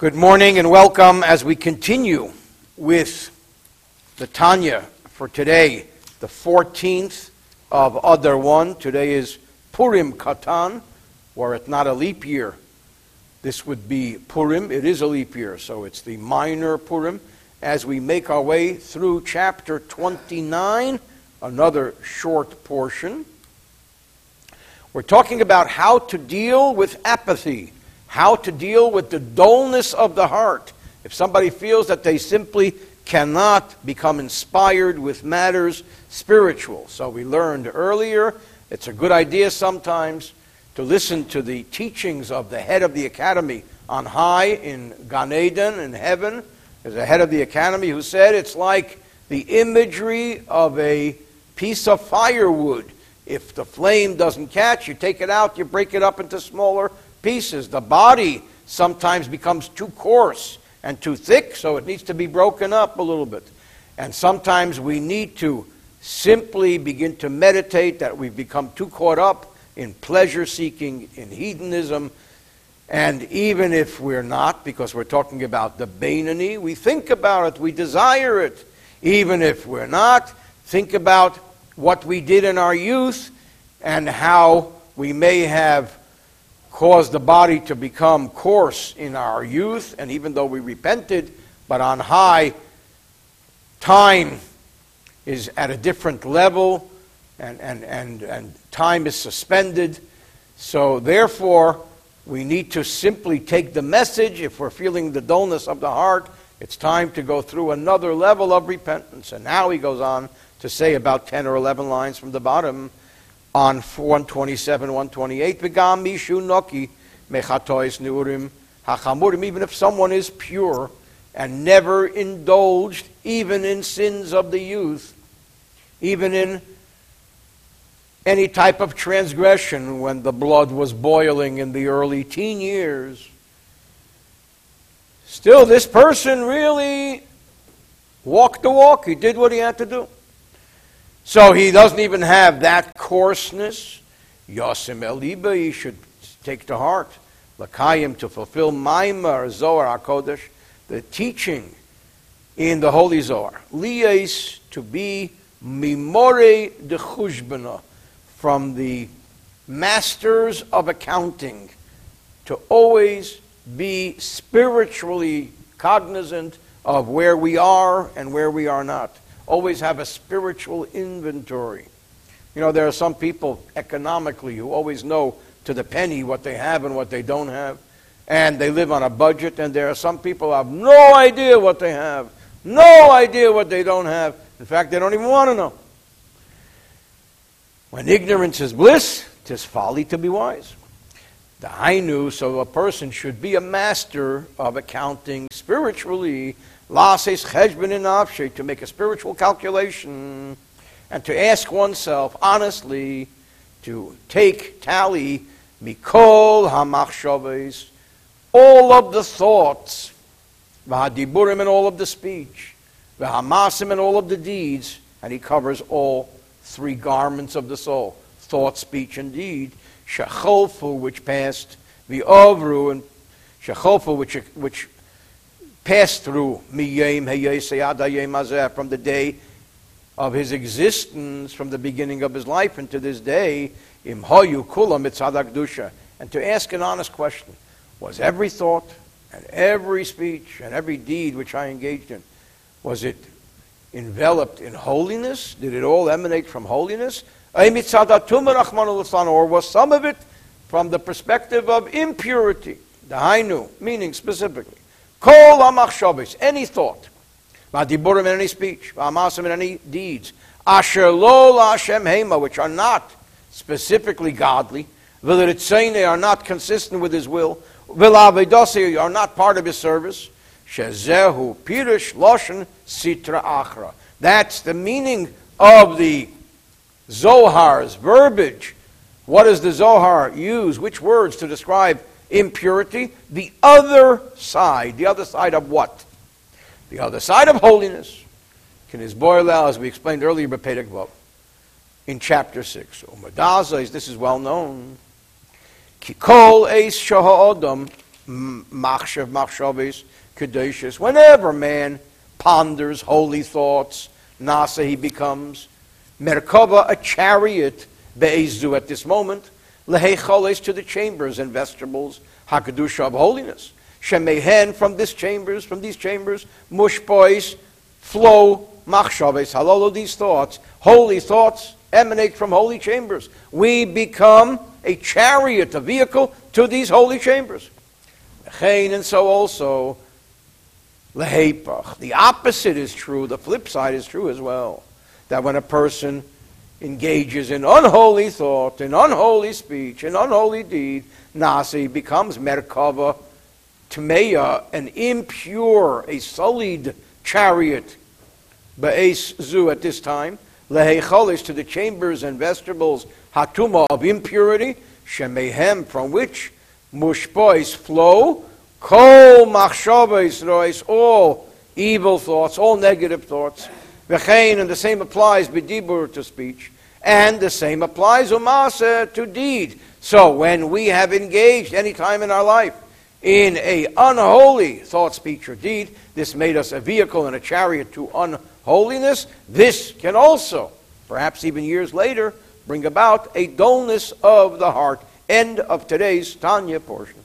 Good morning and welcome as we continue with the Tanya for today, the 14th of Adar 1. Today is Purim Katan, were it not a leap year. This would be Purim. It is a leap year, so it's the minor Purim. As we make our way through chapter 29, another short portion, we're talking about how to deal with apathy how to deal with the dullness of the heart. If somebody feels that they simply cannot become inspired with matters spiritual. So we learned earlier, it's a good idea sometimes to listen to the teachings of the head of the academy on high in Gan Eden in heaven. There's a head of the academy who said it's like the imagery of a piece of firewood. If the flame doesn't catch, you take it out, you break it up into smaller pieces. The body sometimes becomes too coarse and too thick, so it needs to be broken up a little bit. And sometimes we need to simply begin to meditate that we've become too caught up in pleasure seeking, in hedonism. And even if we're not, because we're talking about the Beinoni, we think about it, we desire it. Even if we're not, think about what we did in our youth and how we may have caused the body to become coarse in our youth, and even though we repented, but on high, time is at a different level, and, and, and, and time is suspended. So, therefore, we need to simply take the message. If we're feeling the dullness of the heart, it's time to go through another level of repentance. And now he goes on to say about 10 or 11 lines from the bottom on 127, 128, V'gam mishu noki mechatois neurim hachamurim, even if someone is pure and never indulged even in sins of the youth, even in any type of transgression when the blood was boiling in the early teen years. Still, this person really walked the walk. He did what he had to do. So he doesn't even have that coarseness. Yosim Eliba, he should take to heart. Lakayim to fulfill Maimar Zohar HaKodesh, the teaching in the Holy Zohar. Liyais to be Mimore de Chushbana, from the masters of accounting, to always be spiritually cognizant of where we are and where we are not always have a spiritual inventory. You know, there are some people economically who always know to the penny what they have and what they don't have, and they live on a budget, and there are some people who have no idea what they have, no idea what they don't have. In fact, they don't even want to know. When ignorance is bliss, tis folly to be wise. The Hainu, so a person should be a master of accounting spiritually. Lases cheshbon in to make a spiritual calculation and to ask oneself honestly to take tally mikol hamachshavos, all of the thoughts, v'hadiburim and all of the speech, v'hamasim and all of the deeds, and he covers all three garments of the soul: thought, speech, and deed. Shecholfu, which passed, the ovru, and shecholfu, which which passed through from the day of his existence, from the beginning of his life into this day, imhoyu kula mitzadakdusha. and to ask an honest question was every thought and every speech and every deed which I engaged in, was it enveloped in holiness? Did it all emanate from holiness? Or was some of it from the perspective of impurity? The Hainu, meaning specifically. Kol amachshavos, any thought, v'adiburim in any speech, v'amasim in any deeds, asher lo Hashem hema, which are not specifically godly, they are not consistent with His will, v'lavedose are not part of His service, shezehu pirish loshen sitra achra. That's the meaning of the Zohar's verbiage. What does the Zohar use? Which words to describe impurity. The other side, the other side of what? The other side of holiness can is boil out, as we explained earlier, in chapter 6. Umadaza, this is well known. Kikol eis shaha'odam machshav, machshavis, kadeshis. Whenever man ponders holy thoughts, nasa he becomes. Merkava, a chariot, be'ezu at this moment. Lehecholes to the chambers and vegetables, hakadusha of holiness. Shemehen from these chambers, from these chambers, Mushpois, flow, machshaves, halolo, these thoughts, holy thoughts emanate from holy chambers. We become a chariot, a vehicle to these holy chambers. Chain And so also, lehepach. The opposite is true, the flip side is true as well. That when a person engages in unholy thought, in unholy speech, in unholy deed, nasi becomes merkava, tmeya, an impure, a sullied chariot. Ba'es zu at this time, lehecholis to the chambers and vegetables, hatuma of impurity, shemehem from which mushbois flow, kol machshavos rois, all evil thoughts, all negative thoughts. V'chein, and the same applies b'dibur to speech, and the same applies umasa to deed. So when we have engaged any time in our life in a unholy thought, speech, or deed, this made us a vehicle and a chariot to unholiness. This can also, perhaps even years later, bring about a dullness of the heart. End of today's Tanya portion.